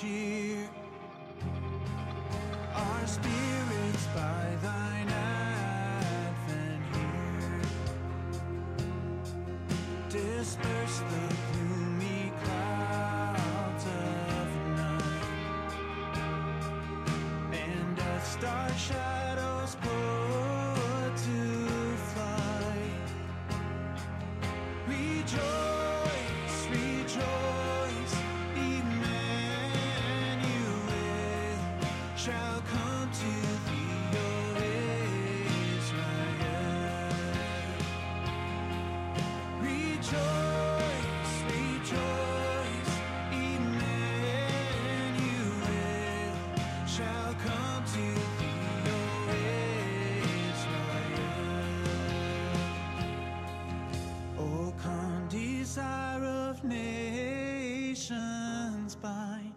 cheer our spirits by thine advent here. Disperse the gloomy clouds of night, and death's dark shadows nations, bind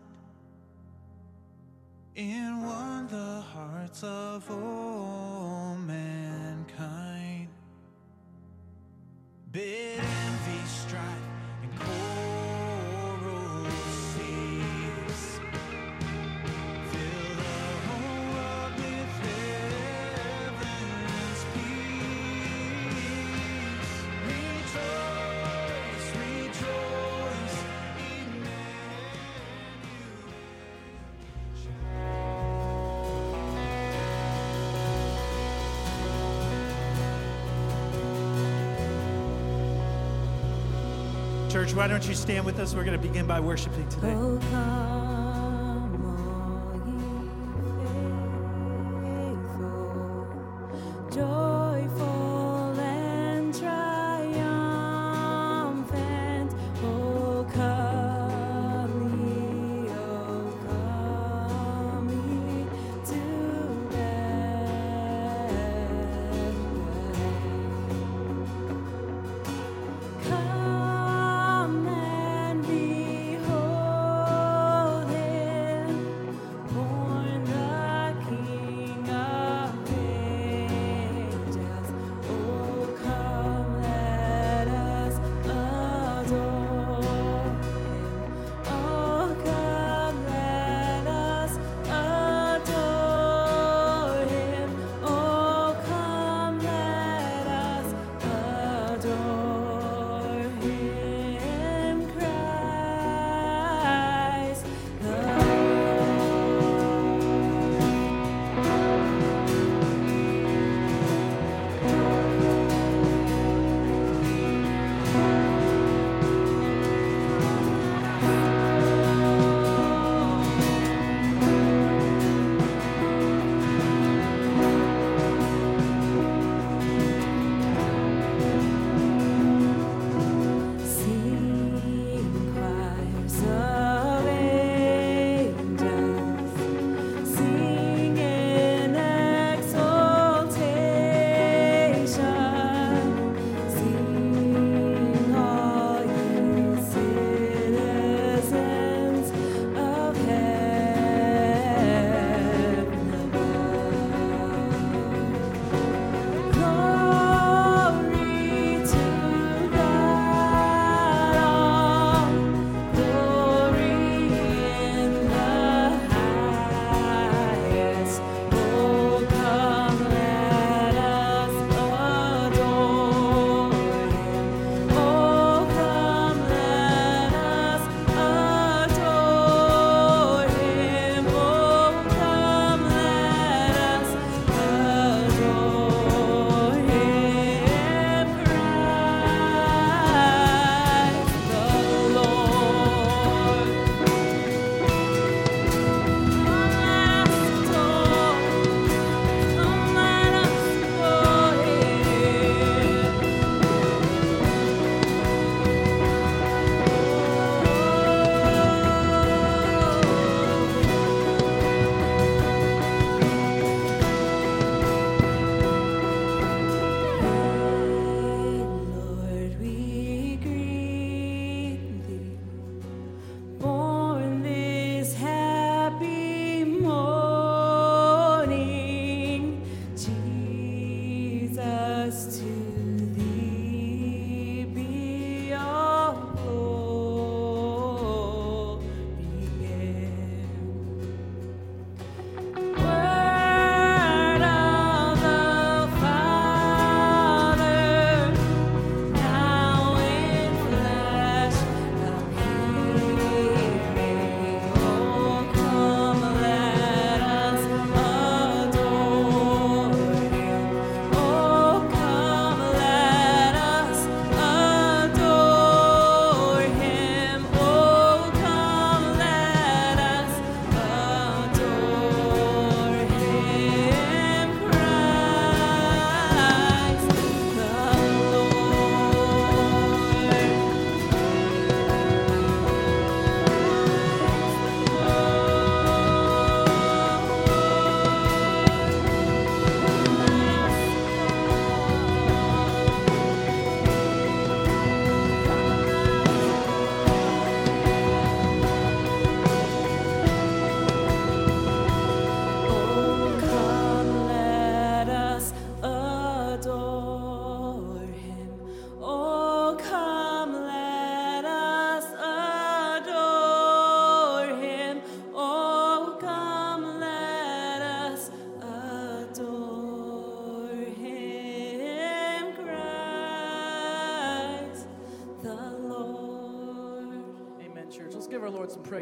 in one the hearts of all mankind. Bid envy, strife, and quarrel Church, why don't you stand with us? We're going to begin by worshiping today. Oh,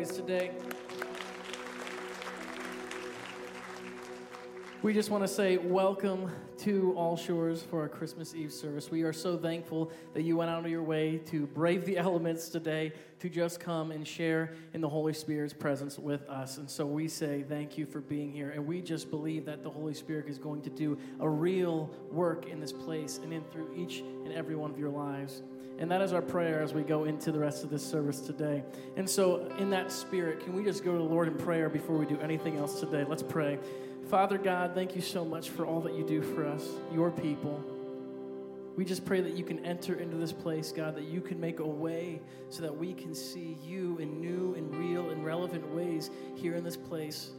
praise today? We just want to say welcome to All Shores for our Christmas Eve service. We are so thankful that you went out of your way to brave the elements today to just come and share in the Holy Spirit's presence with us. And so we say thank you for being here. And we just believe that the Holy Spirit is going to do a real work in this place and in through each and every one of your lives. And that is our prayer as we go into the rest of this service today. And so, in that spirit, can we just go to the Lord in prayer before we do anything else today? Let's pray. Father God, thank you so much for all that you do for us, your people. We just pray that you can enter into this place, God, that you can make a way so that we can see you in new and real and relevant ways here in this place.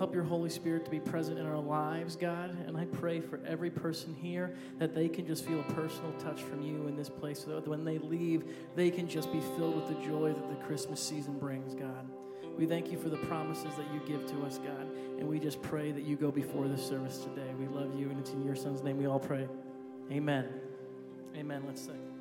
Help your Holy Spirit to be present in our lives, God. And I pray for every person here that they can just feel a personal touch from you in this place so that when they leave, they can just be filled with the joy that the Christmas season brings, God. We thank you for the promises that you give to us, God. And we just pray that you go before this service today. We love you, and it's in your son's name we all pray. Amen. Amen. Let's sing.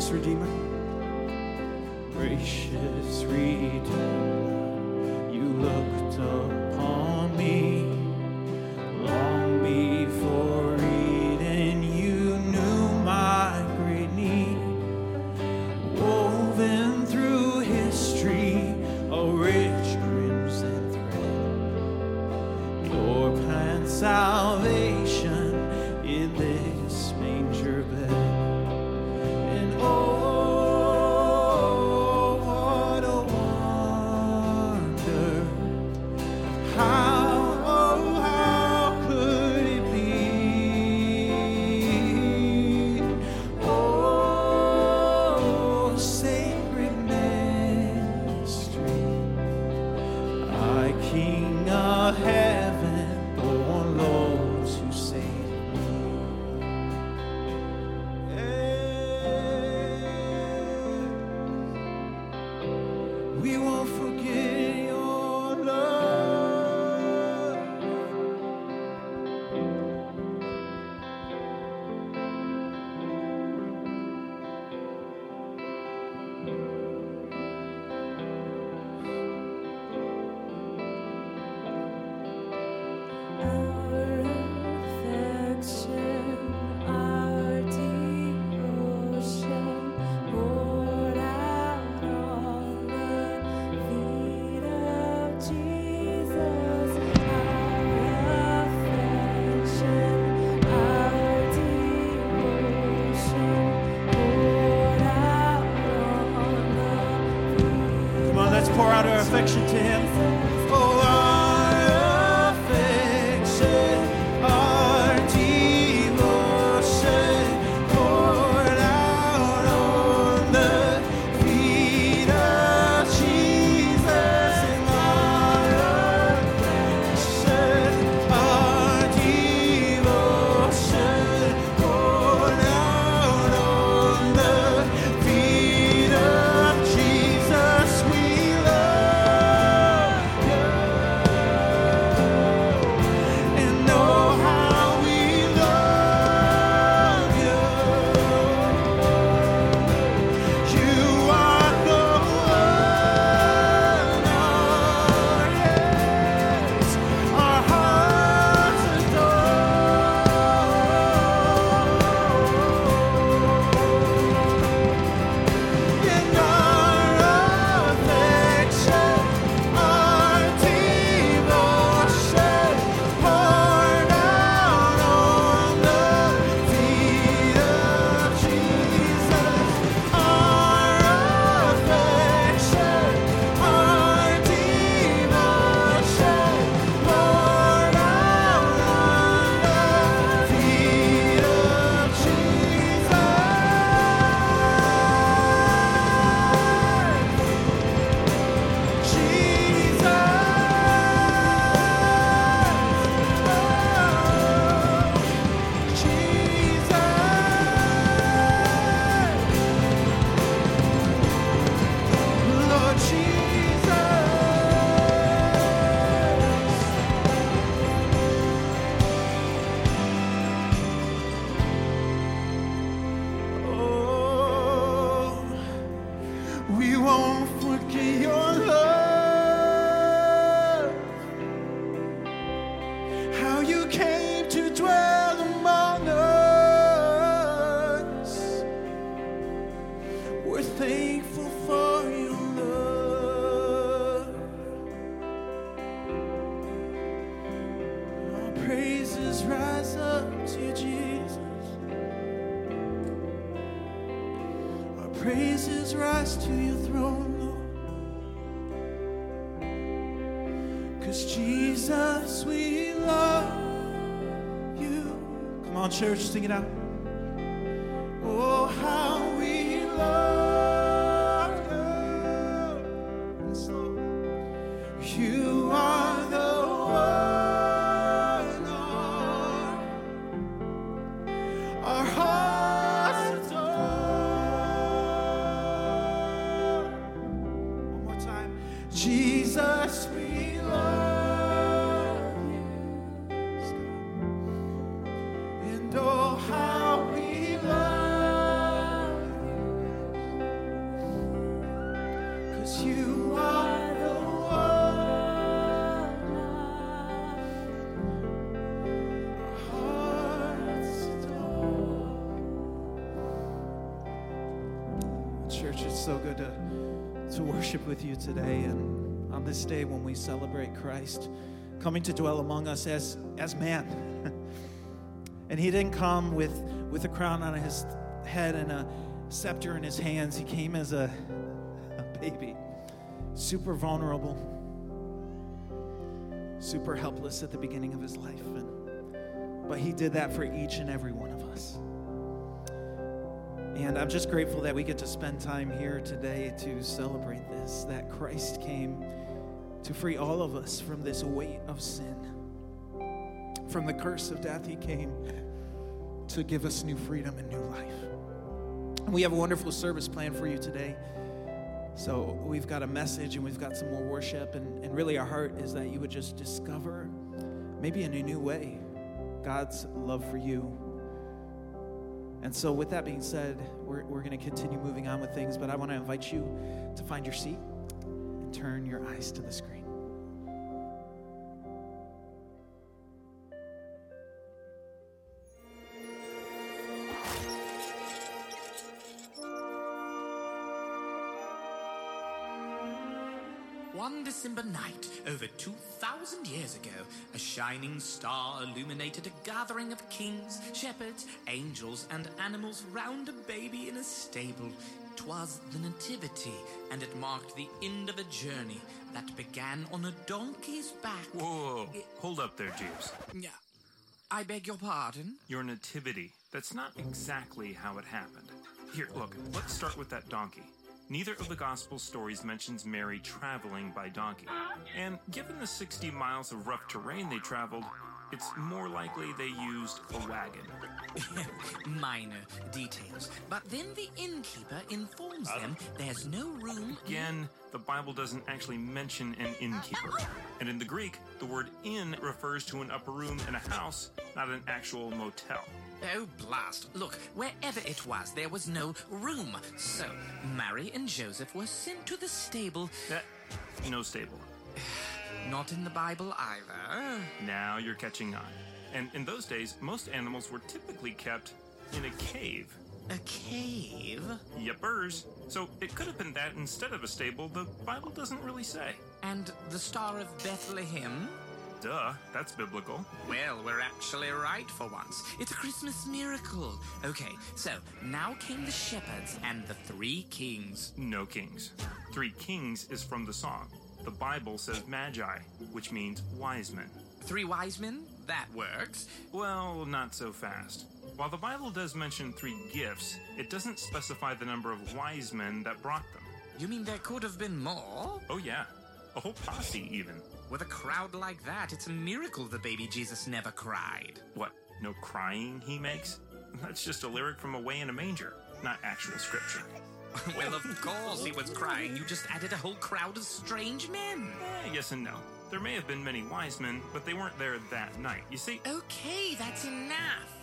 Sing Redeemer. Jesus, we worship with you today and on this day when we celebrate Christ coming to dwell among us as, as man. and he didn't come with, with a crown on his head and a scepter in his hands. He came as a, a baby, super vulnerable, super helpless at the beginning of his life. And, but he did that for each and every one of us. And I'm just grateful that we get to spend time here today to celebrate this that Christ came to free all of us from this weight of sin. From the curse of death, He came to give us new freedom and new life. We have a wonderful service planned for you today. So we've got a message and we've got some more worship. And, and really, our heart is that you would just discover, maybe in a new way, God's love for you. And so, with that being said, we're, we're going to continue moving on with things, but I want to invite you to find your seat and turn your eyes to the screen. One December night, over 2,000 years ago, a shining star illuminated a gathering of kings, shepherds, angels, and animals round a baby in a stable. 'Twas the Nativity, and it marked the end of a journey that began on a donkey's back. Whoa, hold up there, Jeeves. Yeah. I beg your pardon? Your nativity. That's not exactly how it happened. Here, look, let's start with that donkey. Neither of the gospel stories mentions Mary traveling by donkey. And given the 60 miles of rough terrain they traveled, it's more likely they used a wagon. Minor details. But then the innkeeper informs them there's no room. Again, the Bible doesn't actually mention an innkeeper. And in the Greek, the word inn refers to an upper room in a house, not an actual motel. Oh, blast. Look, wherever it was, there was no room. So, Mary and Joseph were sent to the stable. That, no stable. Not in the Bible either. Now you're catching on. And in those days, most animals were typically kept in a cave. A cave? Yepers. So it could have been that instead of a stable, the Bible doesn't really say. And the Star of Bethlehem? Duh, that's biblical. Well, we're actually right for once. It's a Christmas miracle. Okay, so now came the shepherds and the three kings. No kings. Three kings is from the song. The Bible says magi, which means wise men. Three wise men? That works. Well, not so fast. While the Bible does mention three gifts, it doesn't specify the number of wise men that brought them. You mean there could have been more? Oh, yeah. A whole posse, even. With a crowd like that, it's a miracle the baby Jesus never cried. What, no crying he makes? That's just a lyric from Away in a Manger, not actual scripture. well, of course he was crying. You just added a whole crowd of strange men. Eh, yes and no. There may have been many wise men, but they weren't there that night. You see, Okay, that's enough.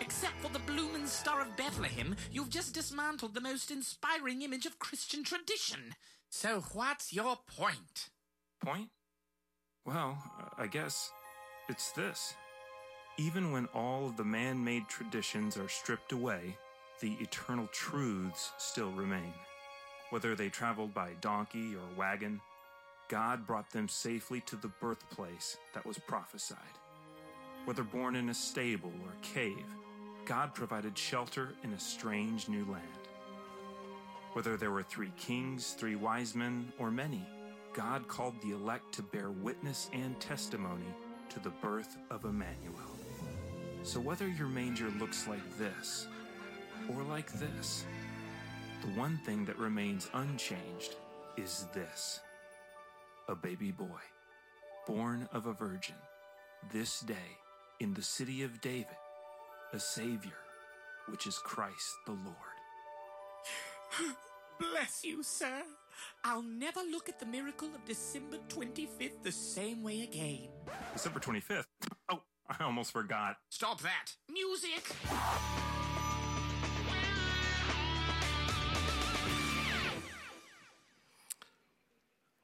Except for the bloomin' Star of Bethlehem, you've just dismantled the most inspiring image of Christian tradition. So what's your point? Point? Well, I guess it's this. Even when all of the man made traditions are stripped away, the eternal truths still remain. Whether they traveled by donkey or wagon, God brought them safely to the birthplace that was prophesied. Whether born in a stable or cave, God provided shelter in a strange new land. Whether there were three kings, three wise men, or many, God called the elect to bear witness and testimony to the birth of Emmanuel. So whether your manger looks like this or like this, the one thing that remains unchanged is this a baby boy, born of a virgin, this day in the city of David, a Savior, which is Christ the Lord. Bless you, sir. I'll never look at the miracle of December 25th the same way again. December 25th. Oh, I almost forgot. Stop that. Music!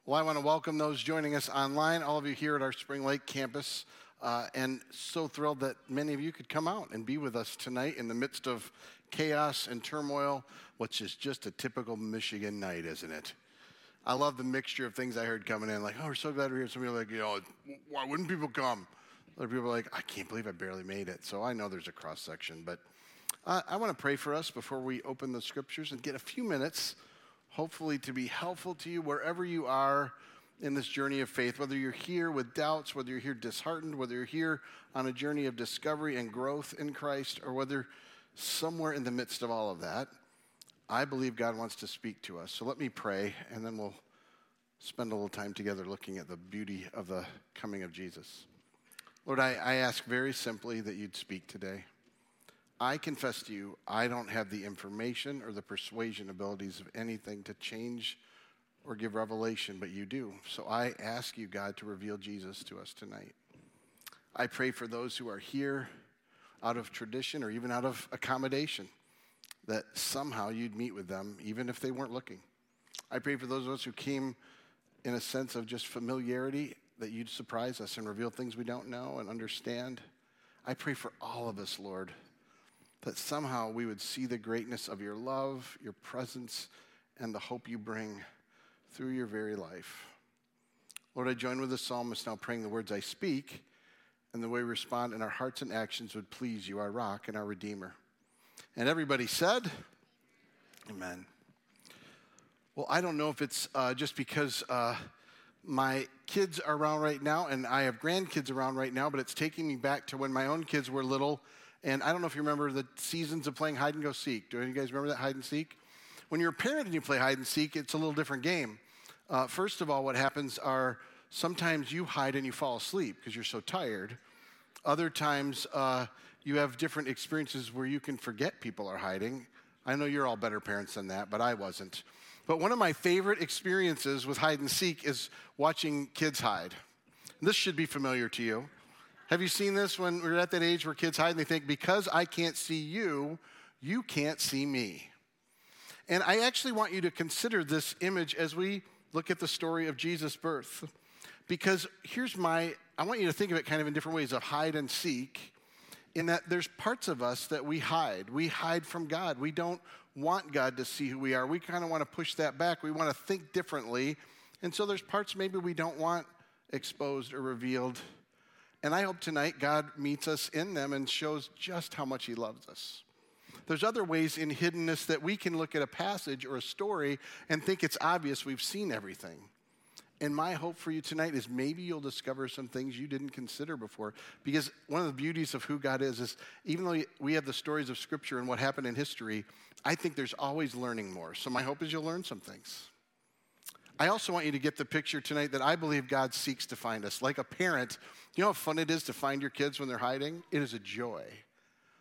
Well, I want to welcome those joining us online, all of you here at our Spring Lake campus, uh, and so thrilled that many of you could come out and be with us tonight in the midst of chaos and turmoil, which is just a typical Michigan night, isn't it? I love the mixture of things I heard coming in, like, oh, we're so glad we're here. Some people are like, you know, why wouldn't people come? Other people are like, I can't believe I barely made it. So I know there's a cross section, but uh, I want to pray for us before we open the scriptures and get a few minutes hopefully to be helpful to you wherever you are in this journey of faith, whether you're here with doubts, whether you're here disheartened, whether you're here on a journey of discovery and growth in Christ, or whether somewhere in the midst of all of that, I believe God wants to speak to us. So let me pray, and then we'll spend a little time together looking at the beauty of the coming of Jesus. Lord, I, I ask very simply that you'd speak today. I confess to you, I don't have the information or the persuasion abilities of anything to change or give revelation, but you do. So I ask you, God, to reveal Jesus to us tonight. I pray for those who are here out of tradition or even out of accommodation, that somehow you'd meet with them, even if they weren't looking. I pray for those of us who came in a sense of just familiarity, that you'd surprise us and reveal things we don't know and understand. I pray for all of us, Lord that somehow we would see the greatness of your love, your presence, and the hope you bring through your very life. Lord, I join with the psalmist now praying the words I speak and the way we respond in our hearts and actions would please you, our rock and our redeemer. And everybody said, Amen. Well, I don't know if it's uh, just because uh, my kids are around right now and I have grandkids around right now, but it's taking me back to when my own kids were little and I don't know if you remember the seasons of playing hide and go seek. Do any of you guys remember that hide and seek? When you're a parent and you play hide and seek, it's a little different game. Uh, first of all, what happens are sometimes you hide and you fall asleep because you're so tired. Other times, uh, you have different experiences where you can forget people are hiding. I know you're all better parents than that, but I wasn't. But one of my favorite experiences with hide and seek is watching kids hide. This should be familiar to you. Have you seen this when we're at that age where kids hide and they think, because I can't see you, you can't see me? And I actually want you to consider this image as we look at the story of Jesus' birth. Because here's my, I want you to think of it kind of in different ways of hide and seek, in that there's parts of us that we hide. We hide from God. We don't want God to see who we are. We kind of want to push that back. We want to think differently. And so there's parts maybe we don't want exposed or revealed and I hope tonight God meets us in them and shows just how much He loves us. There's other ways in hiddenness that we can look at a passage or a story and think it's obvious we've seen everything. And my hope for you tonight is maybe you'll discover some things you didn't consider before. Because one of the beauties of who God is is even though we have the stories of Scripture and what happened in history, I think there's always learning more. So my hope is you'll learn some things. I also want you to get the picture tonight that I believe God seeks to find us. Like a parent, you know how fun it is to find your kids when they're hiding? It is a joy.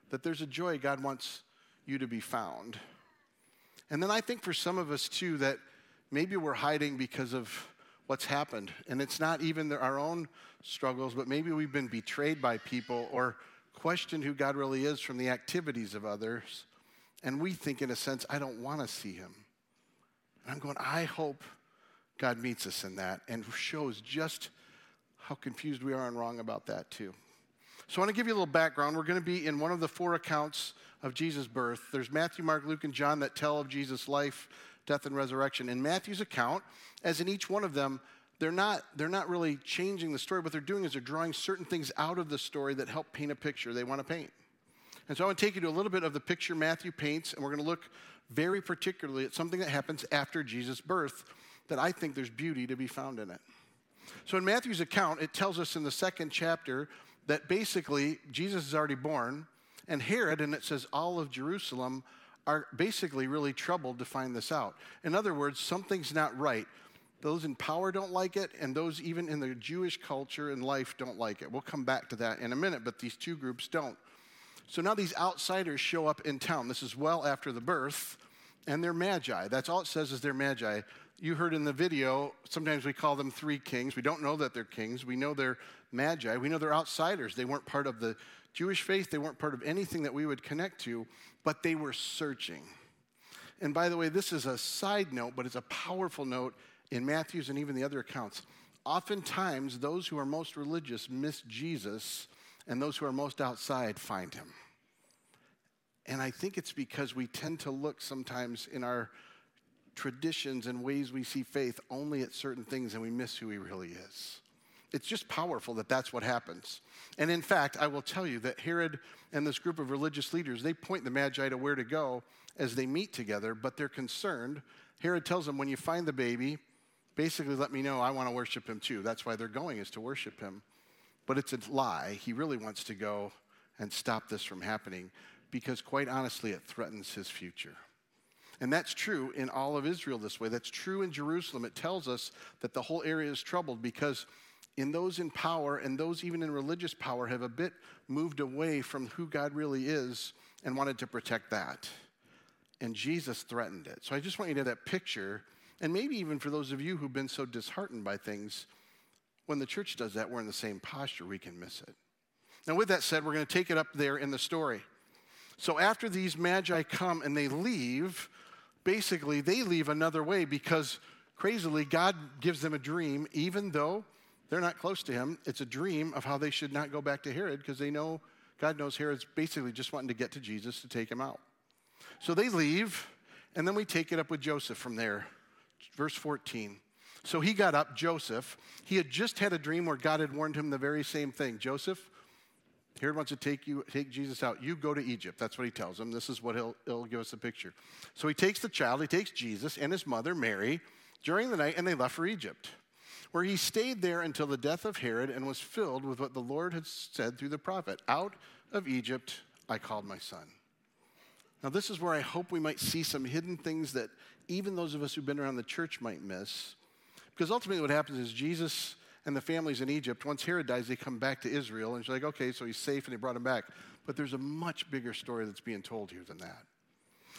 That there's a joy God wants you to be found. And then I think for some of us too, that maybe we're hiding because of what's happened. And it's not even our own struggles, but maybe we've been betrayed by people or questioned who God really is from the activities of others. And we think, in a sense, I don't want to see him. And I'm going, I hope God meets us in that and shows just how confused we are and wrong about that, too. So, I want to give you a little background. We're going to be in one of the four accounts of Jesus' birth. There's Matthew, Mark, Luke, and John that tell of Jesus' life, death, and resurrection. In Matthew's account, as in each one of them, they're not, they're not really changing the story. What they're doing is they're drawing certain things out of the story that help paint a picture they want to paint. And so I want to take you to a little bit of the picture Matthew paints, and we're going to look very particularly at something that happens after Jesus' birth that I think there's beauty to be found in it. So in Matthew's account, it tells us in the second chapter that basically Jesus is already born, and Herod, and it says all of Jerusalem, are basically really troubled to find this out. In other words, something's not right. Those in power don't like it, and those even in the Jewish culture and life don't like it. We'll come back to that in a minute, but these two groups don't. So now these outsiders show up in town. This is well after the birth, and they're magi. That's all it says is they're magi. You heard in the video, sometimes we call them three kings. We don't know that they're kings. We know they're magi. We know they're outsiders. They weren't part of the Jewish faith, they weren't part of anything that we would connect to, but they were searching. And by the way, this is a side note, but it's a powerful note in Matthew's and even the other accounts. Oftentimes, those who are most religious miss Jesus, and those who are most outside find him. And I think it's because we tend to look sometimes in our traditions and ways we see faith only at certain things and we miss who he really is. It's just powerful that that's what happens. And in fact, I will tell you that Herod and this group of religious leaders, they point the Magi to where to go as they meet together, but they're concerned. Herod tells them, when you find the baby, basically let me know I want to worship him too. That's why they're going, is to worship him. But it's a lie. He really wants to go and stop this from happening because, quite honestly, it threatens his future. And that's true in all of Israel this way. That's true in Jerusalem. It tells us that the whole area is troubled because in those in power and those even in religious power have a bit moved away from who God really is and wanted to protect that. And Jesus threatened it. So I just want you to have that picture. And maybe even for those of you who've been so disheartened by things, when the church does that, we're in the same posture, we can miss it. Now, with that said, we're going to take it up there in the story. So after these magi come and they leave, basically they leave another way because crazily God gives them a dream, even though they're not close to him. It's a dream of how they should not go back to Herod because they know, God knows Herod's basically just wanting to get to Jesus to take him out. So they leave, and then we take it up with Joseph from there. Verse 14. So he got up, Joseph. He had just had a dream where God had warned him the very same thing. Joseph, Herod wants to take you, take Jesus out. You go to Egypt. That's what he tells him. This is what he'll, he'll give us a picture. So he takes the child, he takes Jesus and his mother, Mary, during the night, and they left for Egypt, where he stayed there until the death of Herod and was filled with what the Lord had said through the prophet Out of Egypt I called my son. Now, this is where I hope we might see some hidden things that even those of us who've been around the church might miss. Because ultimately, what happens is Jesus and the families in Egypt, once Herod dies, they come back to Israel. And it's like, okay, so he's safe and they brought him back. But there's a much bigger story that's being told here than that.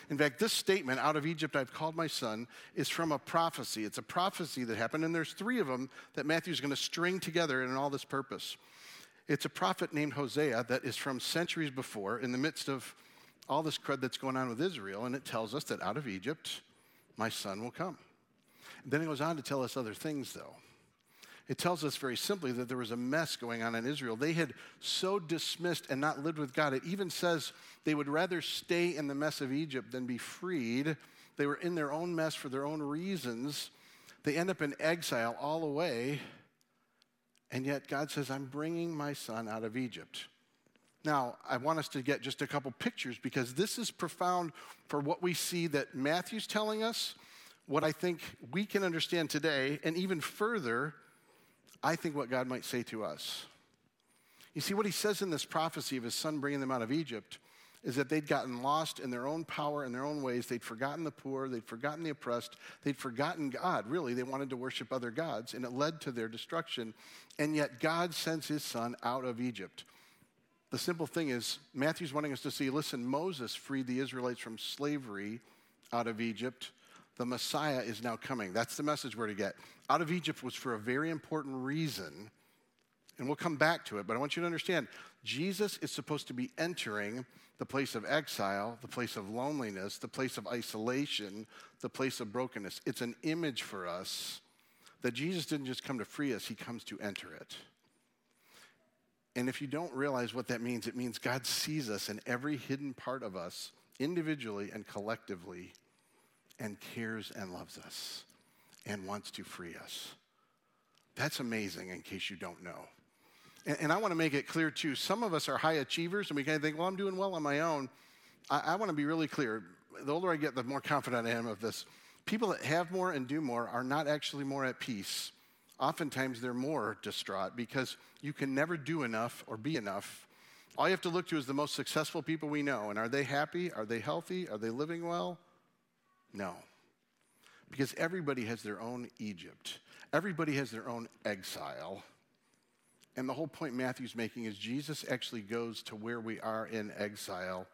In fact, this statement, out of Egypt I've called my son, is from a prophecy. It's a prophecy that happened, and there's three of them that Matthew's going to string together in all this purpose. It's a prophet named Hosea that is from centuries before, in the midst of all this crud that's going on with Israel, and it tells us that out of Egypt my son will come. And then it goes on to tell us other things, though. It tells us very simply that there was a mess going on in Israel. They had so dismissed and not lived with God. It even says they would rather stay in the mess of Egypt than be freed. They were in their own mess for their own reasons. They end up in exile all the way. And yet God says, I'm bringing my son out of Egypt. Now, I want us to get just a couple pictures because this is profound for what we see that Matthew's telling us, what I think we can understand today, and even further, I think what God might say to us. You see, what he says in this prophecy of his son bringing them out of Egypt is that they'd gotten lost in their own power and their own ways. They'd forgotten the poor, they'd forgotten the oppressed, they'd forgotten God. Really, they wanted to worship other gods, and it led to their destruction. And yet, God sends his son out of Egypt. The simple thing is, Matthew's wanting us to see listen, Moses freed the Israelites from slavery out of Egypt. The Messiah is now coming. That's the message we're to get. Out of Egypt was for a very important reason, And we'll come back to it, but I want you to understand Jesus is supposed to be entering the place of exile, the place of loneliness, the place of isolation, the place of brokenness. It's an image for us that Jesus didn't just come to free us, he comes to enter it. And if you don't realize what that means, it means God sees us in every hidden part of us, individually and collectively, and cares and loves us and wants to free us. That's amazing, in case you don't know. And, and I want to make it clear, too. Some of us are high achievers, and we kind of think, well, I'm doing well on my own. I, I want to be really clear. The older I get, the more confident I am of this. People that have more and do more are not actually more at peace. Oftentimes, they're more distraught because you can never do enough or be enough. All you have to look to is the most successful people we know. And are they happy? Are they healthy? Are they living well? No. Because everybody has their own Egypt, everybody has their own exile. And the whole point Matthew's making is Jesus actually goes to where we are in exile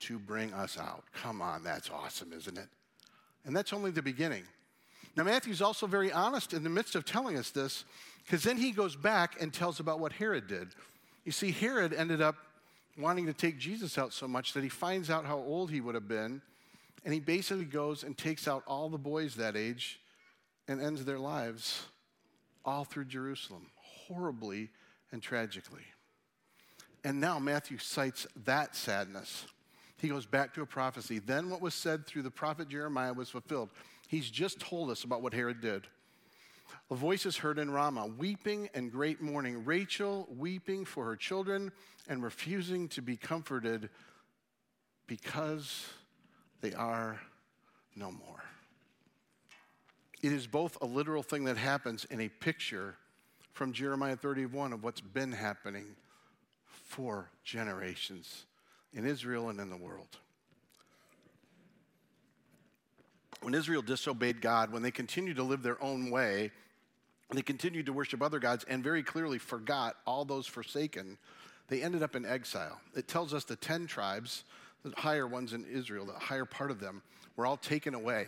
to bring us out. Come on, that's awesome, isn't it? And that's only the beginning. Now, Matthew's also very honest in the midst of telling us this, because then he goes back and tells about what Herod did. You see, Herod ended up wanting to take Jesus out so much that he finds out how old he would have been, and he basically goes and takes out all the boys that age and ends their lives all through Jerusalem, horribly and tragically. And now Matthew cites that sadness. He goes back to a prophecy. Then what was said through the prophet Jeremiah was fulfilled. He's just told us about what Herod did. A voice is heard in Ramah, weeping and great mourning. Rachel weeping for her children and refusing to be comforted because they are no more. It is both a literal thing that happens and a picture from Jeremiah 31 of what's been happening for generations in Israel and in the world. When Israel disobeyed God, when they continued to live their own way, they continued to worship other gods and very clearly forgot all those forsaken, they ended up in exile. It tells us the 10 tribes, the higher ones in Israel, the higher part of them, were all taken away.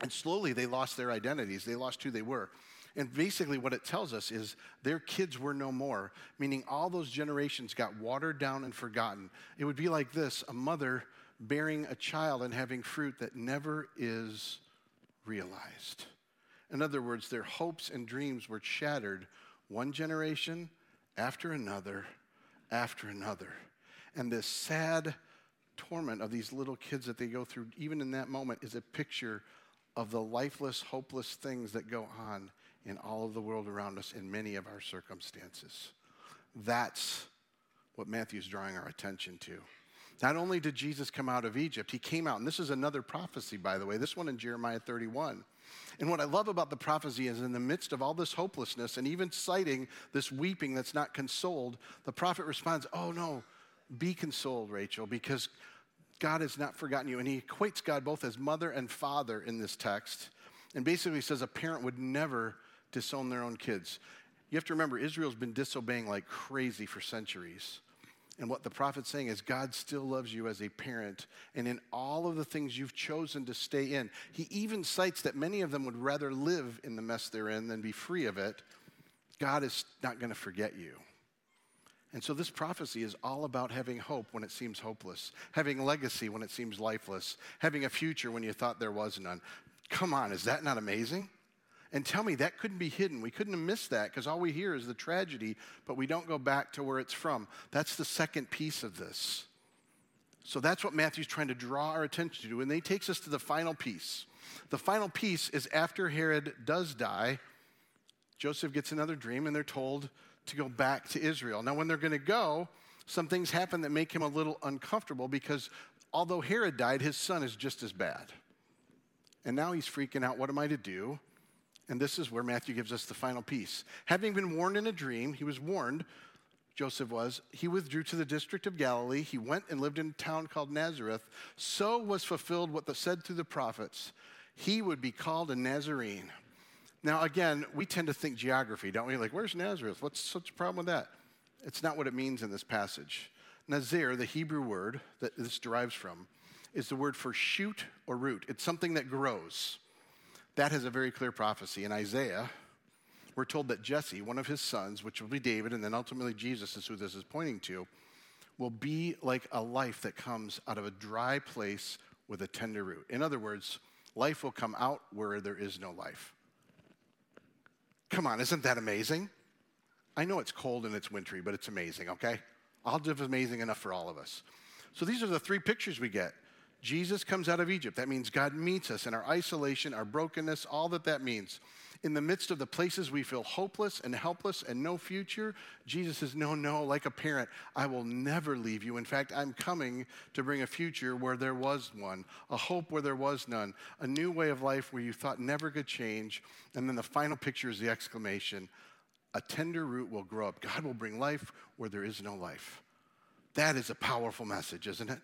And slowly they lost their identities, they lost who they were. And basically, what it tells us is their kids were no more, meaning all those generations got watered down and forgotten. It would be like this a mother bearing a child and having fruit that never is realized. In other words, their hopes and dreams were shattered one generation after another after another. And this sad torment of these little kids that they go through, even in that moment, is a picture of the lifeless, hopeless things that go on in all of the world around us in many of our circumstances. That's what Matthew's drawing our attention to. Not only did Jesus come out of Egypt, he came out, and this is another prophecy, by the way, this one in Jeremiah 31. And what I love about the prophecy is in the midst of all this hopelessness and even citing this weeping that's not consoled, the prophet responds, Oh, no, be consoled, Rachel, because God has not forgotten you. And he equates God both as mother and father in this text. And basically says a parent would never disown their own kids. You have to remember, Israel's been disobeying like crazy for centuries. And what the prophet's saying is, God still loves you as a parent. And in all of the things you've chosen to stay in, he even cites that many of them would rather live in the mess they're in than be free of it. God is not going to forget you. And so this prophecy is all about having hope when it seems hopeless, having legacy when it seems lifeless, having a future when you thought there was none. Come on, is that not amazing? And tell me, that couldn't be hidden. We couldn't have missed that because all we hear is the tragedy, but we don't go back to where it's from. That's the second piece of this. So that's what Matthew's trying to draw our attention to. And then he takes us to the final piece. The final piece is after Herod does die, Joseph gets another dream, and they're told to go back to Israel. Now, when they're going to go, some things happen that make him a little uncomfortable because although Herod died, his son is just as bad. And now he's freaking out. What am I to do? And this is where Matthew gives us the final piece. Having been warned in a dream, he was warned, Joseph was, he withdrew to the district of Galilee. He went and lived in a town called Nazareth. So was fulfilled what was said through the prophets. He would be called a Nazarene. Now, again, we tend to think geography, don't we? Like, where's Nazareth? What's such a problem with that? It's not what it means in this passage. Nazir, the Hebrew word that this derives from, is the word for shoot or root. It's something that grows. That has a very clear prophecy in Isaiah. we're told that Jesse, one of his sons, which will be David, and then ultimately Jesus is who this is pointing to, will be like a life that comes out of a dry place with a tender root. In other words, life will come out where there is no life. Come on, isn't that amazing? I know it's cold and it's wintry, but it's amazing, okay? I'll do amazing enough for all of us. So these are the three pictures we get. Jesus comes out of Egypt. That means God meets us in our isolation, our brokenness, all that that means. In the midst of the places we feel hopeless and helpless and no future, Jesus says, No, no, like a parent, I will never leave you. In fact, I'm coming to bring a future where there was one, a hope where there was none, a new way of life where you thought never could change. And then the final picture is the exclamation a tender root will grow up. God will bring life where there is no life. That is a powerful message, isn't it?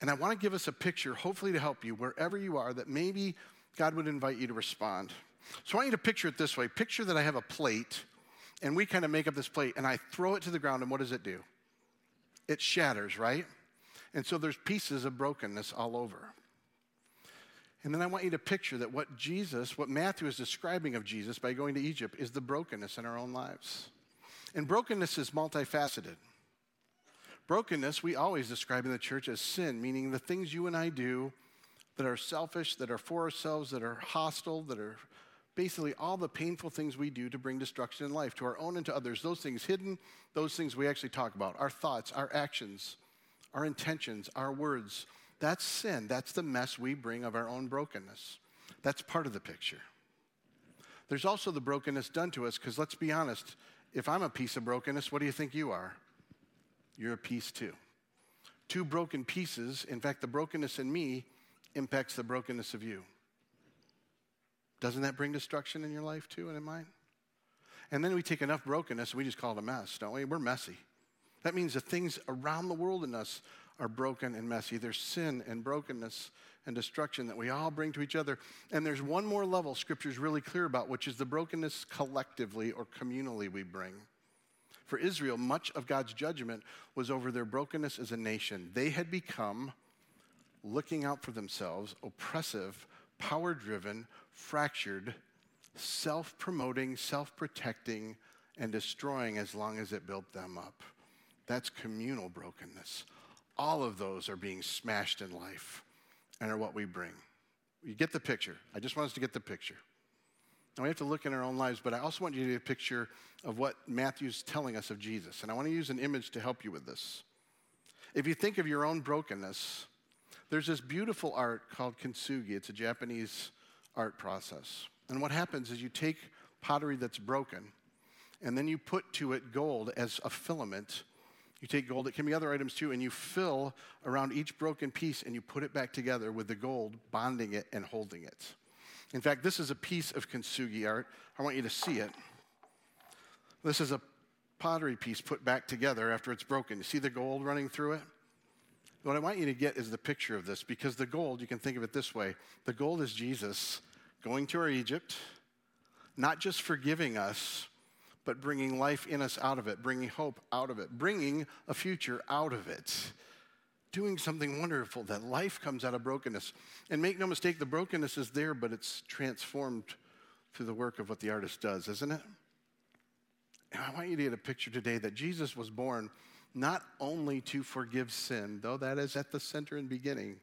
And I want to give us a picture, hopefully to help you wherever you are, that maybe God would invite you to respond. So I want you to picture it this way picture that I have a plate, and we kind of make up this plate, and I throw it to the ground, and what does it do? It shatters, right? And so there's pieces of brokenness all over. And then I want you to picture that what Jesus, what Matthew is describing of Jesus by going to Egypt, is the brokenness in our own lives. And brokenness is multifaceted. Brokenness, we always describe in the church as sin, meaning the things you and I do that are selfish, that are for ourselves, that are hostile, that are basically all the painful things we do to bring destruction in life to our own and to others. Those things hidden, those things we actually talk about, our thoughts, our actions, our intentions, our words. That's sin. That's the mess we bring of our own brokenness. That's part of the picture. There's also the brokenness done to us, because let's be honest, if I'm a piece of brokenness, what do you think you are? You're a piece too. Two broken pieces, in fact, the brokenness in me impacts the brokenness of you. Doesn't that bring destruction in your life too and in mine? And then we take enough brokenness we just call it a mess, don't we? We're messy. That means the things around the world in us are broken and messy. There's sin and brokenness and destruction that we all bring to each other. And there's one more level Scripture's really clear about, which is the brokenness collectively or communally we bring. For Israel, much of God's judgment was over their brokenness as a nation. They had become looking out for themselves, oppressive, power driven, fractured, self promoting, self protecting, and destroying as long as it built them up. That's communal brokenness. All of those are being smashed in life and are what we bring. You get the picture. I just want us to get the picture. Now we have to look in our own lives, but I also want you to get a picture of what Matthew's telling us of Jesus. And I want to use an image to help you with this. If you think of your own brokenness, there's this beautiful art called kintsugi. It's a Japanese art process. And what happens is you take pottery that's broken, and then you put to it gold as a filament. You take gold, it can be other items too, and you fill around each broken piece and you put it back together with the gold, bonding it and holding it. In fact, this is a piece of kintsugi art. I want you to see it. This is a pottery piece put back together after it's broken. You see the gold running through it? What I want you to get is the picture of this because the gold, you can think of it this way the gold is Jesus going to our Egypt, not just forgiving us, but bringing life in us out of it, bringing hope out of it, bringing a future out of it, doing something wonderful that life comes out of brokenness. And make no mistake, the brokenness is there, but it's transformed through the work of what the artist does, isn't it? And I want you to get a picture today that Jesus was born not only to forgive sin, though that is at the center and beginning,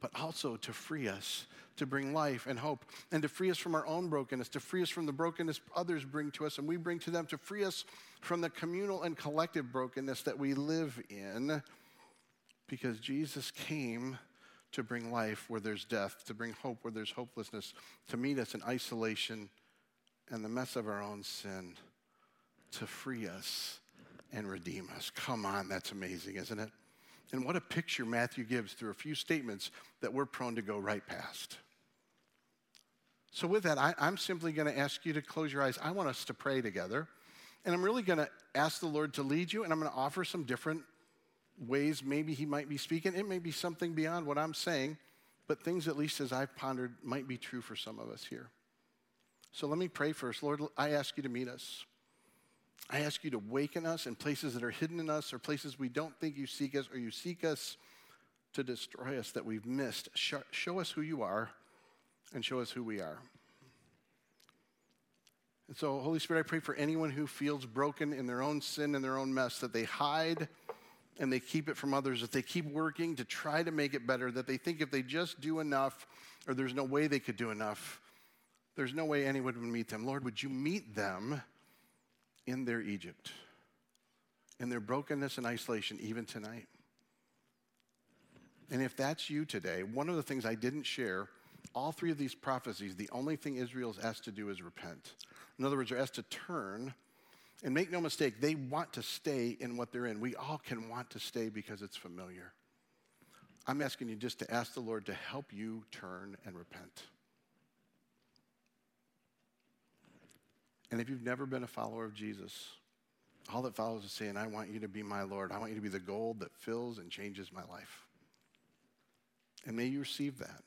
but also to free us, to bring life and hope, and to free us from our own brokenness, to free us from the brokenness others bring to us and we bring to them, to free us from the communal and collective brokenness that we live in, because Jesus came to bring life where there's death, to bring hope where there's hopelessness, to meet us in isolation and the mess of our own sin, to free us and redeem us. Come on, that's amazing, isn't it? And what a picture Matthew gives through a few statements that we're prone to go right past. So, with that, I, am simply going to ask you to close your eyes. I want us to pray together. And I'm really going to ask the Lord to lead you, and I'm going to offer some different ways maybe He might be speaking. It may be something beyond what I'm saying, but things, at least as I've pondered, might be true for some of us here. So, let me pray first. Lord, I ask you to meet us. I ask you to waken us in places that are hidden in us or places we don't think you seek us or you seek us to destroy us that we've missed. Show, us who you are and show us who we are. And so, Holy Spirit, I pray for anyone who feels broken in their own sin and their own mess, that they hide and they keep it from others, that they keep working to try to make it better, that they think if they just do enough or there's no way they could do enough, there's no way anyone would meet them. Lord, would you meet them in their Egypt, in their brokenness and isolation, even tonight? And if that's you today, one of the things I didn't share, all three of these prophecies, the only thing Israel's asked to do is repent. In other words, they're asked to turn. And make no mistake, they want to stay in what they're in. We all can want to stay because it's familiar. I'm asking you just to ask the Lord to help you turn and repent. And if you've never been a follower of Jesus, all that follows is saying, I want you to be my Lord. I want you to be the gold that fills and changes my life. And may you receive that.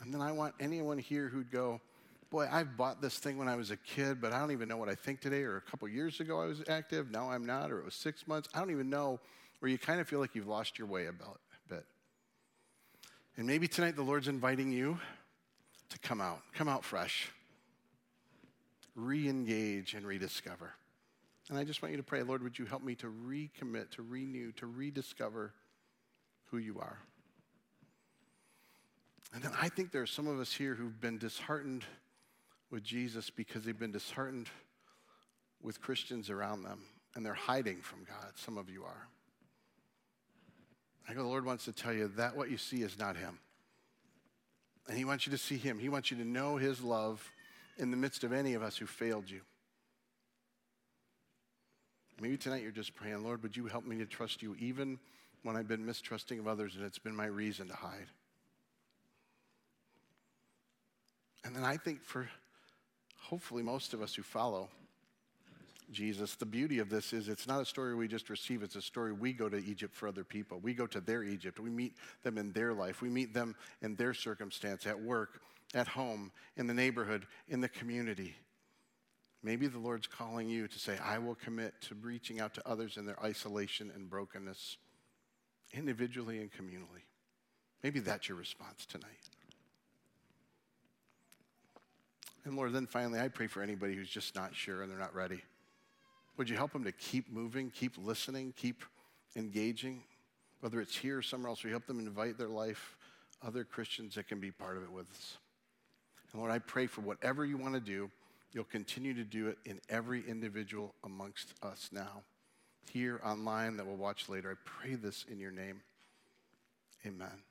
And then I want anyone here who'd go, Boy, I bought this thing when I was a kid, but I don't even know what I think today. Or a couple years ago I was active, now I'm not, or it was six months. I don't even know, where you kind of feel like you've lost your way a bit. And maybe tonight the Lord's inviting you to come out, come out fresh, re engage and rediscover. And I just want you to pray, Lord, would you help me to recommit, to renew, to rediscover who you are? And then I think there are some of us here who've been disheartened with Jesus because they've been disheartened with Christians around them and they're hiding from God. Some of you are. I go, the Lord wants to tell you that what you see is not Him. And He wants you to see Him. He wants you to know His love in the midst of any of us who failed you. Maybe tonight you're just praying, Lord, would you help me to trust you even when I've been mistrusting of others and it's been my reason to hide? And then I think for hopefully most of us who follow Jesus, the beauty of this is it's not a story we just receive, it's a story we go to Egypt for other people. We go to their Egypt. We meet them in their life. We meet them in their circumstance, at work, at home, in the neighborhood, in the community. Maybe the Lord's calling you to say, I will commit to reaching out to others in their isolation and brokenness, individually and communally. Maybe that's your response tonight. And Lord, then finally, I pray for anybody who's just not sure and they're not ready. Would you help them to keep moving, keep listening, keep engaging? Whether it's here or somewhere else, we help them invite their life, other Christians that can be part of it with us. And Lord, I pray for whatever you want to do, you'll continue to do it in every individual amongst us now, here, online, that we'll watch later. I pray this in your name. Amen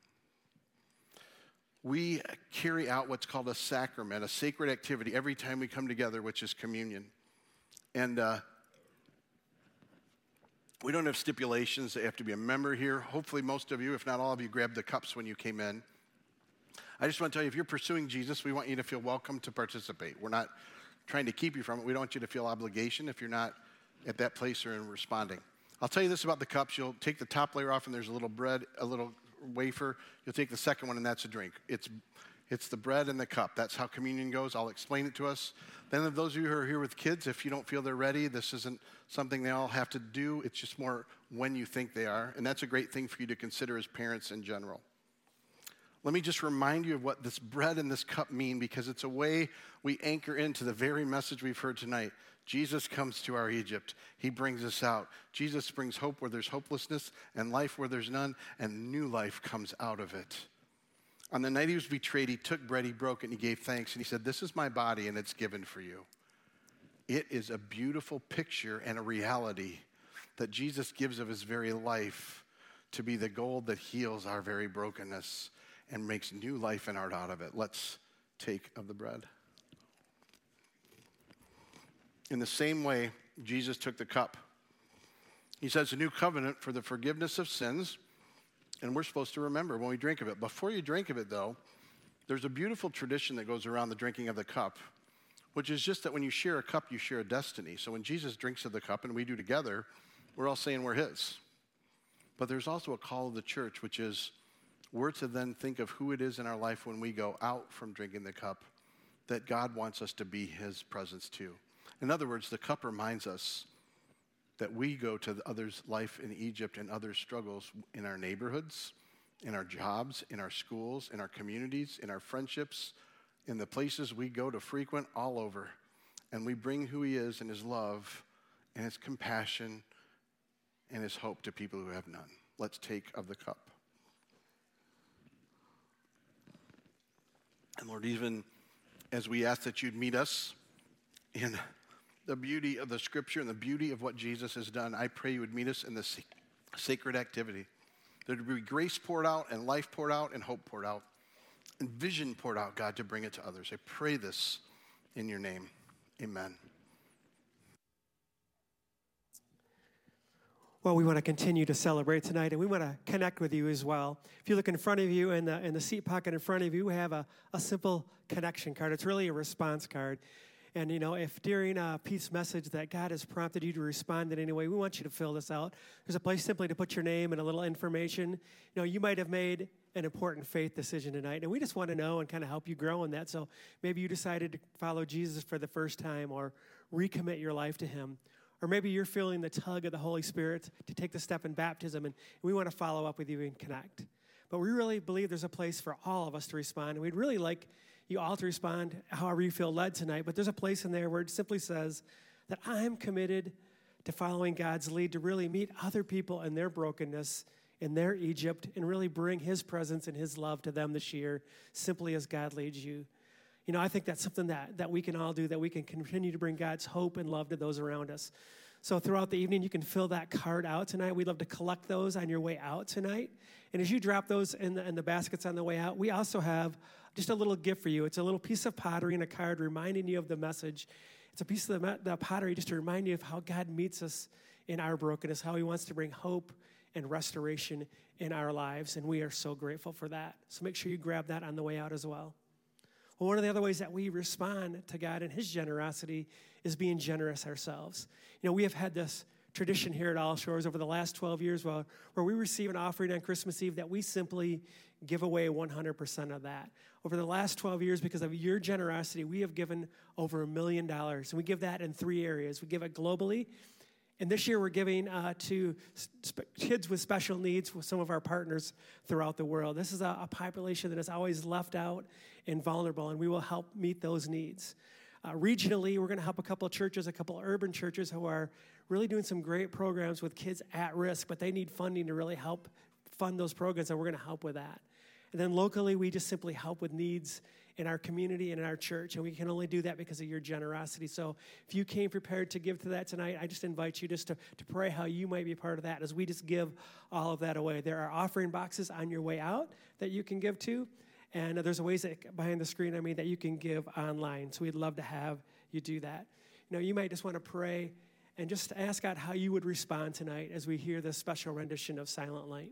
we carry out what's called a sacrament, a sacred activity, every time we come together, which is communion. And uh, we don't have stipulations that you have to be a member here. Hopefully, most of you, if not all of you, grabbed the cups when you came in. I just want to tell you if you're pursuing Jesus, we want you to feel welcome to participate. We're not trying to keep you from it. We don't want you to feel obligation if you're not at that place or in responding. I'll tell you this about the cups. You'll take the top layer off, and there's a little bread, a little wafer. You'll take the second one, and that's a drink. It's, it's the bread and the cup. That's how communion goes. I'll explain it to us. Then, those of you who are here with kids, if you don't feel they're ready, this isn't something they all have to do. It's just more when you think they are. And that's a great thing for you to consider as parents in general. Let me just remind you of what this bread and this cup mean because it's a way we anchor into the very message we've heard tonight. Jesus comes to our Egypt. He brings us out. Jesus brings hope where there's hopelessness and life where there's none, and new life comes out of it. On the night he was betrayed, he took bread, he broke it, and he gave thanks, and he said, This is my body, and it's given for you. It is a beautiful picture and a reality that Jesus gives of his very life to be the gold that heals our very brokenness and makes new life and art out of it. Let's take of the bread. In the same way, Jesus took the cup. He says, a new covenant for the forgiveness of sins, and we're supposed to remember when we drink of it. Before you drink of it, though, there's a beautiful tradition that goes around the drinking of the cup, which is just that when you share a cup, you share a destiny. So when Jesus drinks of the cup, and we do together, we're all saying we're His. But there's also a call of the church, which is we're to then think of who it is in our life when we go out from drinking the cup that God wants us to be His presence to. In other words, the cup reminds us that we go to others' life in Egypt and others' struggles in our neighborhoods, in our jobs, in our schools, in our communities, in our friendships, in the places we go to frequent all over. And we bring who He is and His love and His compassion and His hope to people who have none. Let's take of the cup. And Lord, even as we ask that you'd meet us in the beauty of the scripture and the beauty of what Jesus has done, I pray you would meet us in this sacred activity. There would be grace poured out and life poured out and hope poured out and vision poured out, God, to bring it to others. I pray this in your name. Amen. Well, we want to continue to celebrate tonight, and we want to connect with you as well. If you look in front of you, in the, in the seat pocket in front of you, we have a, a simple connection card. It's really a response card. And, you know, if during a Pete's message that God has prompted you to respond in any way, we want you to fill this out. There's a place simply to put your name and a little information. You know, you might have made an important faith decision tonight, and we just want to know and kind of help you grow in that. So maybe you decided to follow Jesus for the first time or recommit your life to Him. Or maybe you're feeling the tug of the Holy Spirit to take the step in baptism, and we want to follow up with you and connect. But we really believe there's a place for all of us to respond, and we'd really like you all to respond however you feel led tonight. But there's a place in there where it simply says that I'm committed to following God's lead to really meet other people in their brokenness, in their Egypt, and really bring His presence and His love to them this year, simply as God leads you. You know, I think that's something that, that we can all do, that we can continue to bring God's hope and love to those around us. So throughout the evening, you can fill that card out tonight. We'd love to collect those on your way out tonight. And as you drop those in the, in the baskets on the way out, we also have just a little gift for you. It's a little piece of pottery and a card reminding you of the message. It's a piece of the, the pottery just to remind you of how God meets us in our brokenness, how He wants to bring hope and restoration in our lives. And we are so grateful for that. So make sure you grab that on the way out as well. Well, one of the other ways that we respond to God and His generosity is being generous ourselves. You know, we have had this tradition here at All Shores over the last 12 years where, where we receive an offering on Christmas Eve that we simply give away 100% of that. Over the last 12 years, because of your generosity, we have given over a million dollars. And we give that in three areas. We give it globally, and this year, we're giving uh, to sp- kids with special needs with some of our partners throughout the world. This is a, a, population that is always left out and vulnerable, and we will help meet those needs. Uh, regionally, we're going to help a couple of churches, a couple of urban churches who are really doing some great programs with kids at risk, but they need funding to really help fund those programs, and we're going to help with that. And then locally, we just simply help with needs in our community and in our church. And we can only do that because of your generosity. So if you came prepared to give to that tonight, I just invite you just to, to pray how you might be part of that as we just give all of that away. There are offering boxes on your way out that you can give to. And there's ways that behind the screen, I mean, that you can give online. So we'd love to have you do that. You know, you might just want to pray and just ask God how you would respond tonight as we hear this special rendition of Silent Night.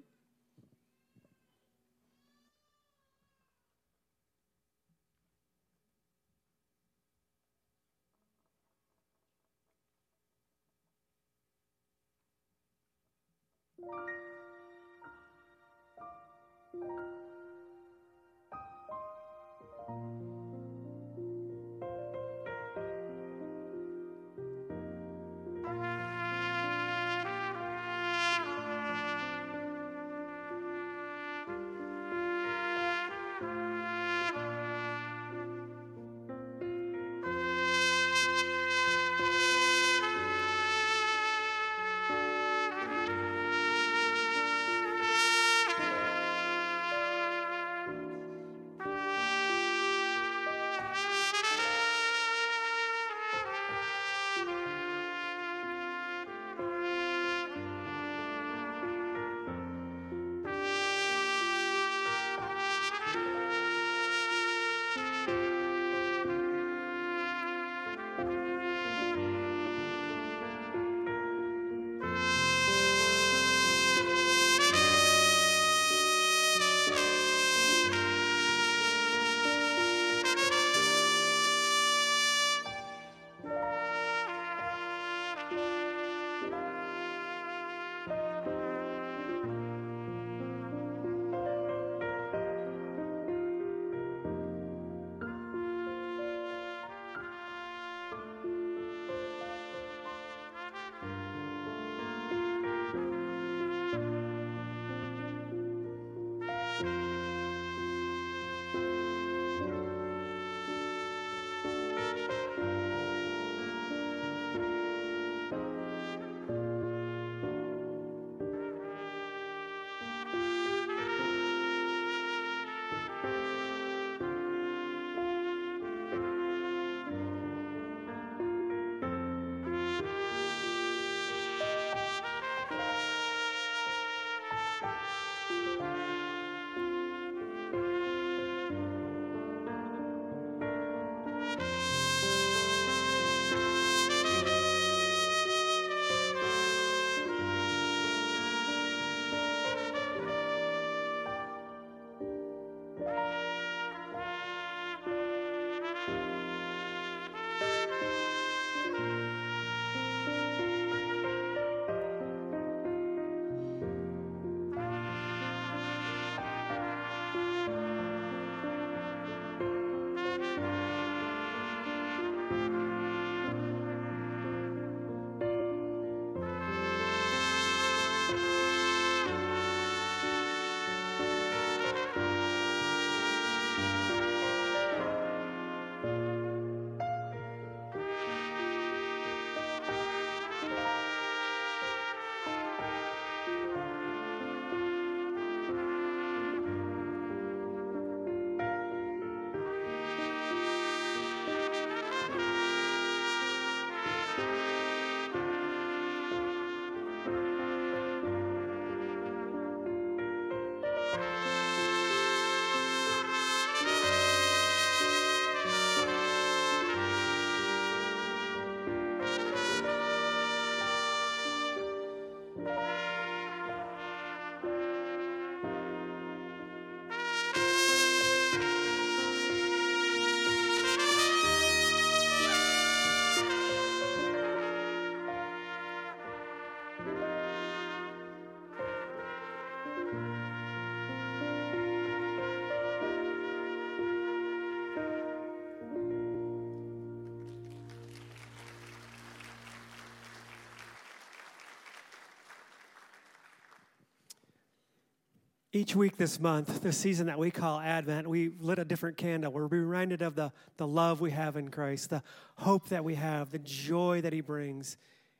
Each week this month, the season that we call Advent, we lit a different candle. We're reminded of the, the love we have in Christ, the hope that we have, the joy that He brings,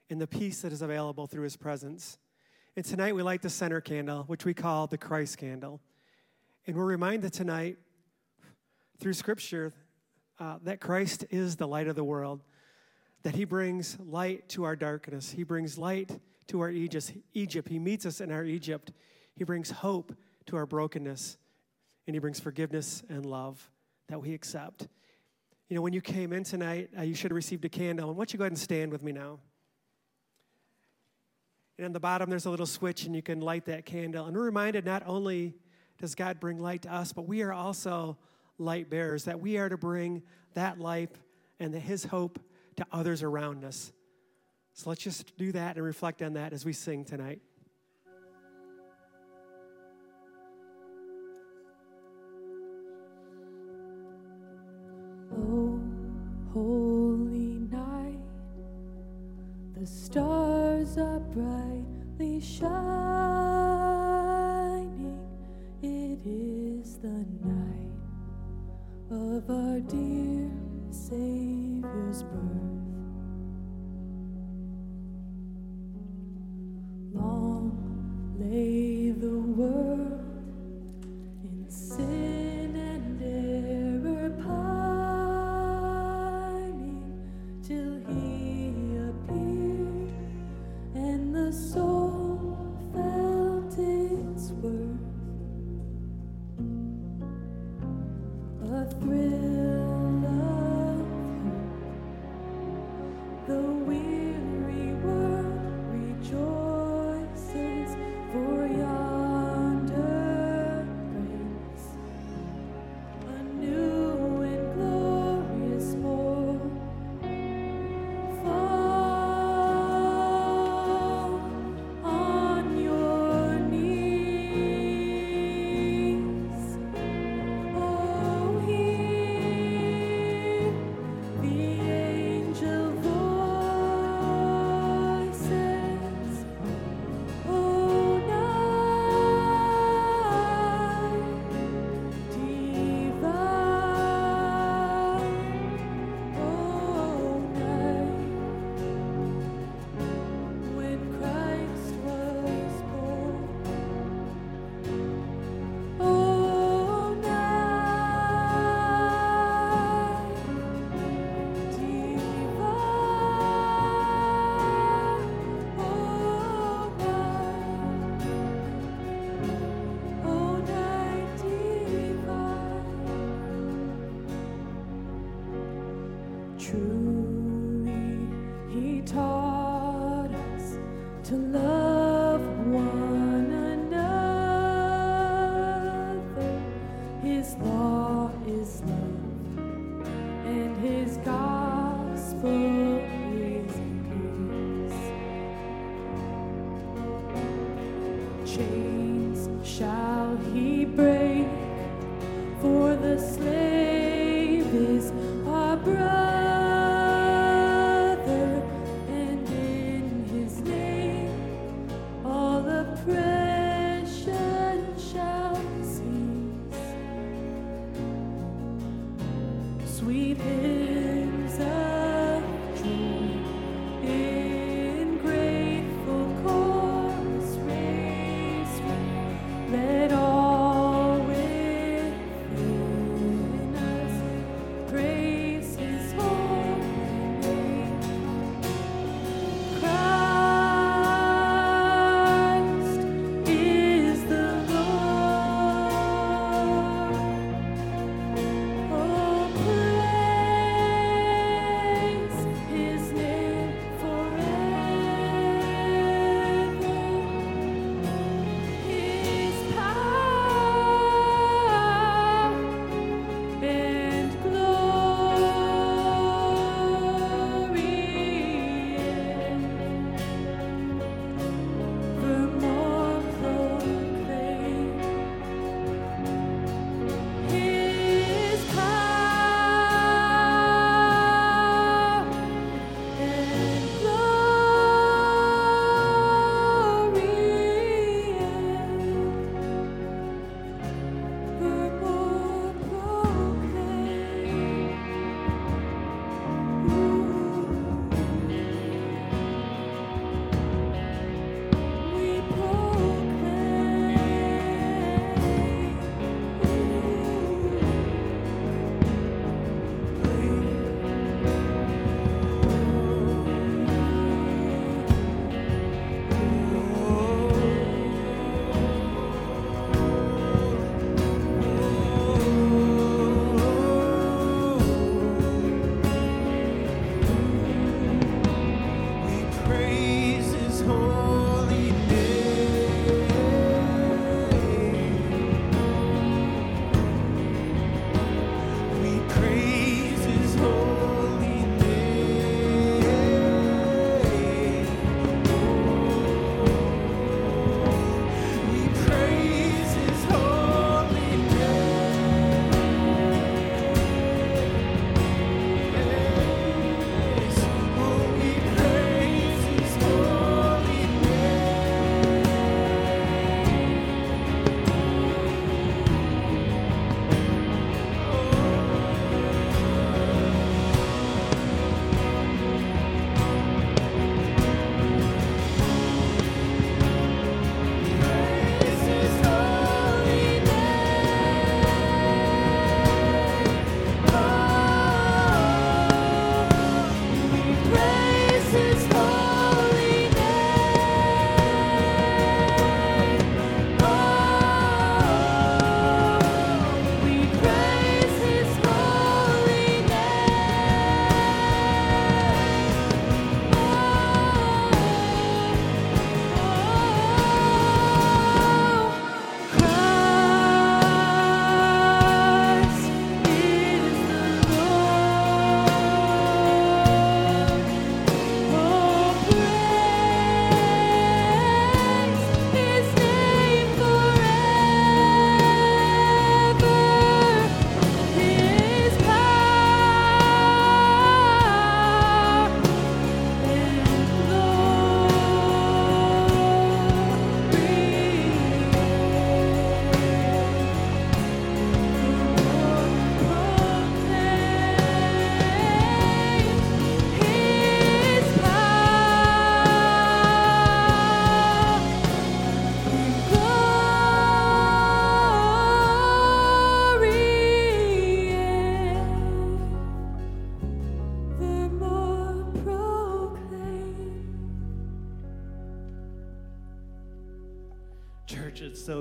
and the peace that is available through His presence. And tonight we light the center candle, which we call the Christ candle. And we're reminded tonight through Scripture uh, that Christ is the light of the world, that He brings light to our darkness, He brings light to our Egypt. Egypt. He meets us in our Egypt. He brings hope to our brokenness, and He brings forgiveness and love that we accept. You know, when you came in tonight, uh, you should have received a candle. And why don't you go ahead and stand with me now? And on the bottom, there's a little switch, and you can light that candle. And we're reminded not only does God bring light to us, but we are also light bearers, that we are to bring that light and the, His hope to others around us. So let's just do that and reflect on that as we sing tonight. Holy night, the stars are brightly shining. It is the night of our dear Savior's birth. Long lay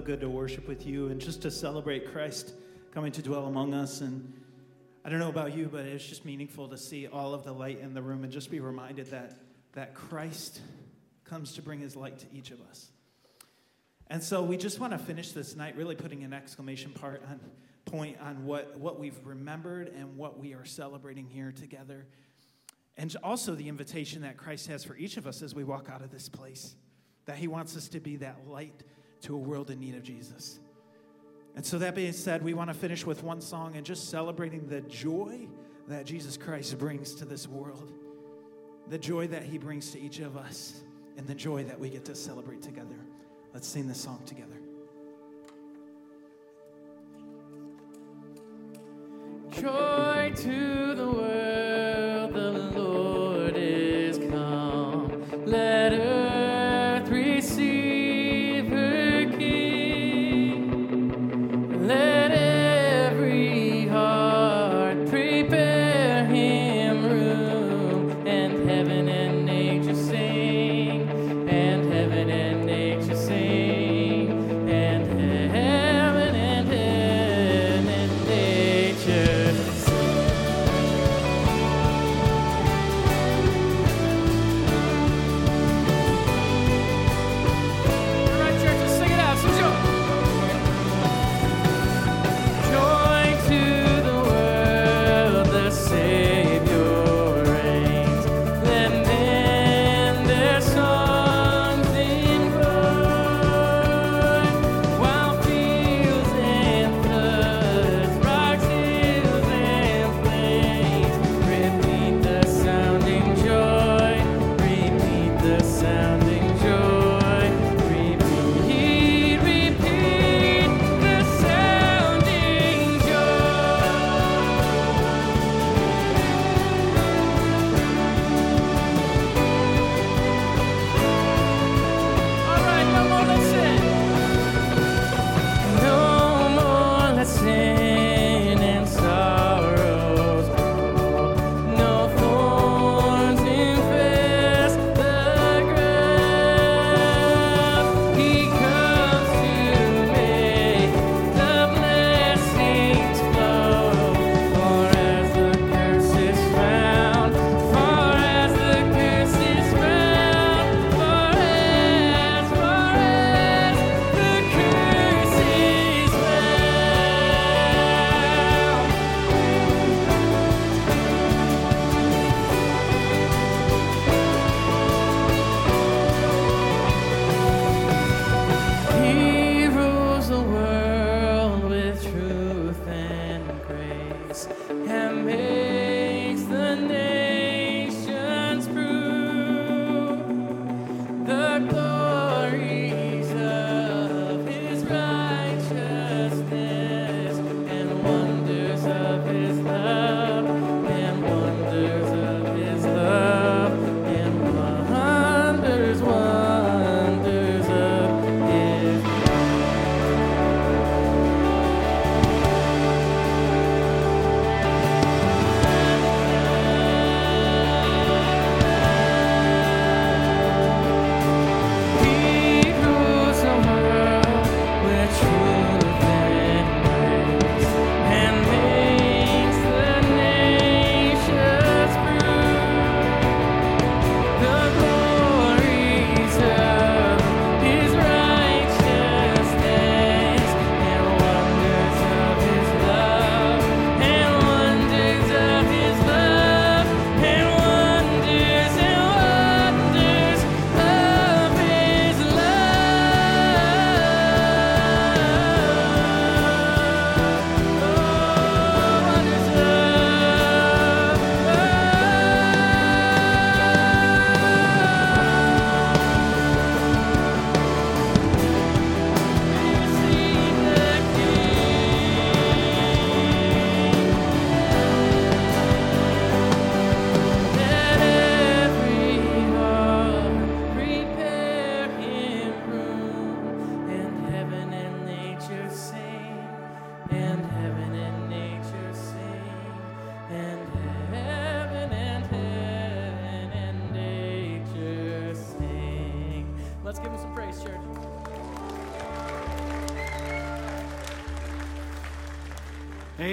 good to worship with you and just to celebrate Christ coming to dwell among us. And I don't know about you, but it's just meaningful to see all of the light in the room and just be reminded that, that Christ comes to bring his light to each of us. And so we just want to finish this night really putting an exclamation part on point on what, what we've remembered and what we are celebrating here together. And also the invitation that Christ has for each of us as we walk out of this place that He wants us to be that light to a world in need of Jesus. And so, that being said, we want to finish with one song and just celebrating the joy that Jesus Christ brings to this world, the joy that He brings to each of us, and the joy that we get to celebrate together. Let's sing this song together. Joy to the world,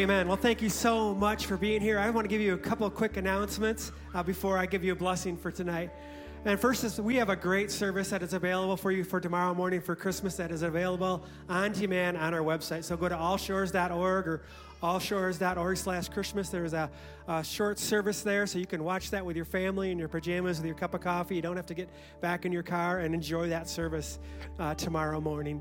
Amen. Well, thank you so much for being here. I want to give you a couple quick announcements uh, before I give you a blessing for tonight. And first is we have a great service that is available for you for tomorrow morning for Christmas that is available on demand on our website. So go to allshores.org or allshores.org slash Christmas. There's a, a, short service there so you can watch that with your family in your pajamas with your cup of coffee. You don't have to get back in your car and enjoy that service uh, tomorrow morning.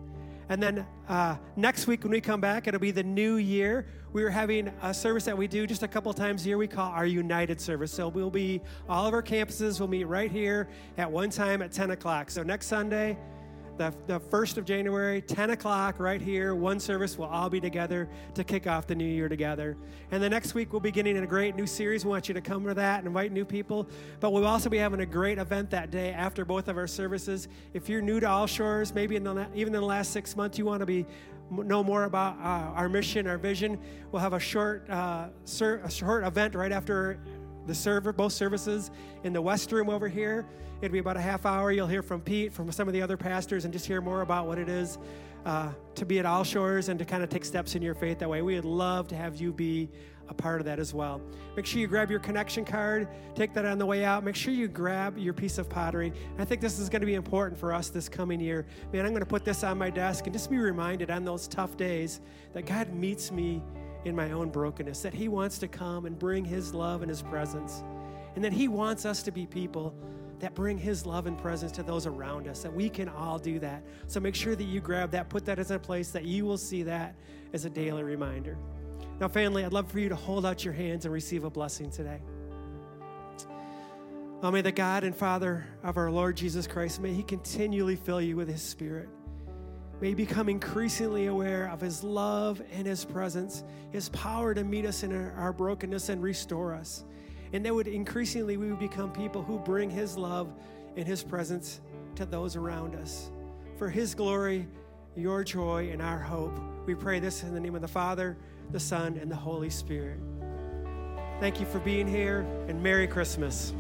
And then uh, next week, when we come back, it'll be the new year. We are having a service that we do just a couple times a year. We call our United service. So we'll be, all of our campuses will meet right here at one time at 10 o'clock. So next Sunday, the, the 1st of January, 10 o'clock, right here. One service. We'll all be together to kick off the new year together. And the next week, we'll be getting in a great new series. We want you to come to that and invite new people. But we'll also be having a great event that day after both of our services. If you're new to All Shores, maybe in the, even in the last six months, you want to be know more about uh, our mission, our vision, we'll have a short, uh, ser- a short event right after the server, both services in the West Room over here. It'll be about a half hour. You'll hear from Pete, from some of the other pastors, and just hear more about what it is uh, to be at All Shores and to kind of take steps in your faith that way. We would love to have you be a part of that as well. Make sure you grab your connection card, take that on the way out. Make sure you grab your piece of pottery. I think this is going to be important for us this coming year. Man, I'm going to put this on my desk and just be reminded on those tough days that God meets me in my own brokenness, that He wants to come and bring His love and His presence, and that He wants us to be people that bring His love and presence to those around us, that we can all do that. So make sure that you grab that, put that as a place that you will see that as a daily reminder. Now, family, I'd love for you to hold out your hands and receive a blessing today. Oh, may the God and Father of our Lord Jesus Christ, may He continually fill you with His Spirit. May become increasingly aware of His love and His presence, His power to meet us in our brokenness and restore us. And that would increasingly we would become people who bring His love and His presence to those around us. For His glory, your joy, and our hope, we pray this in the name of the Father, the Son, and the Holy Spirit. Thank you for being here, and Merry Christmas.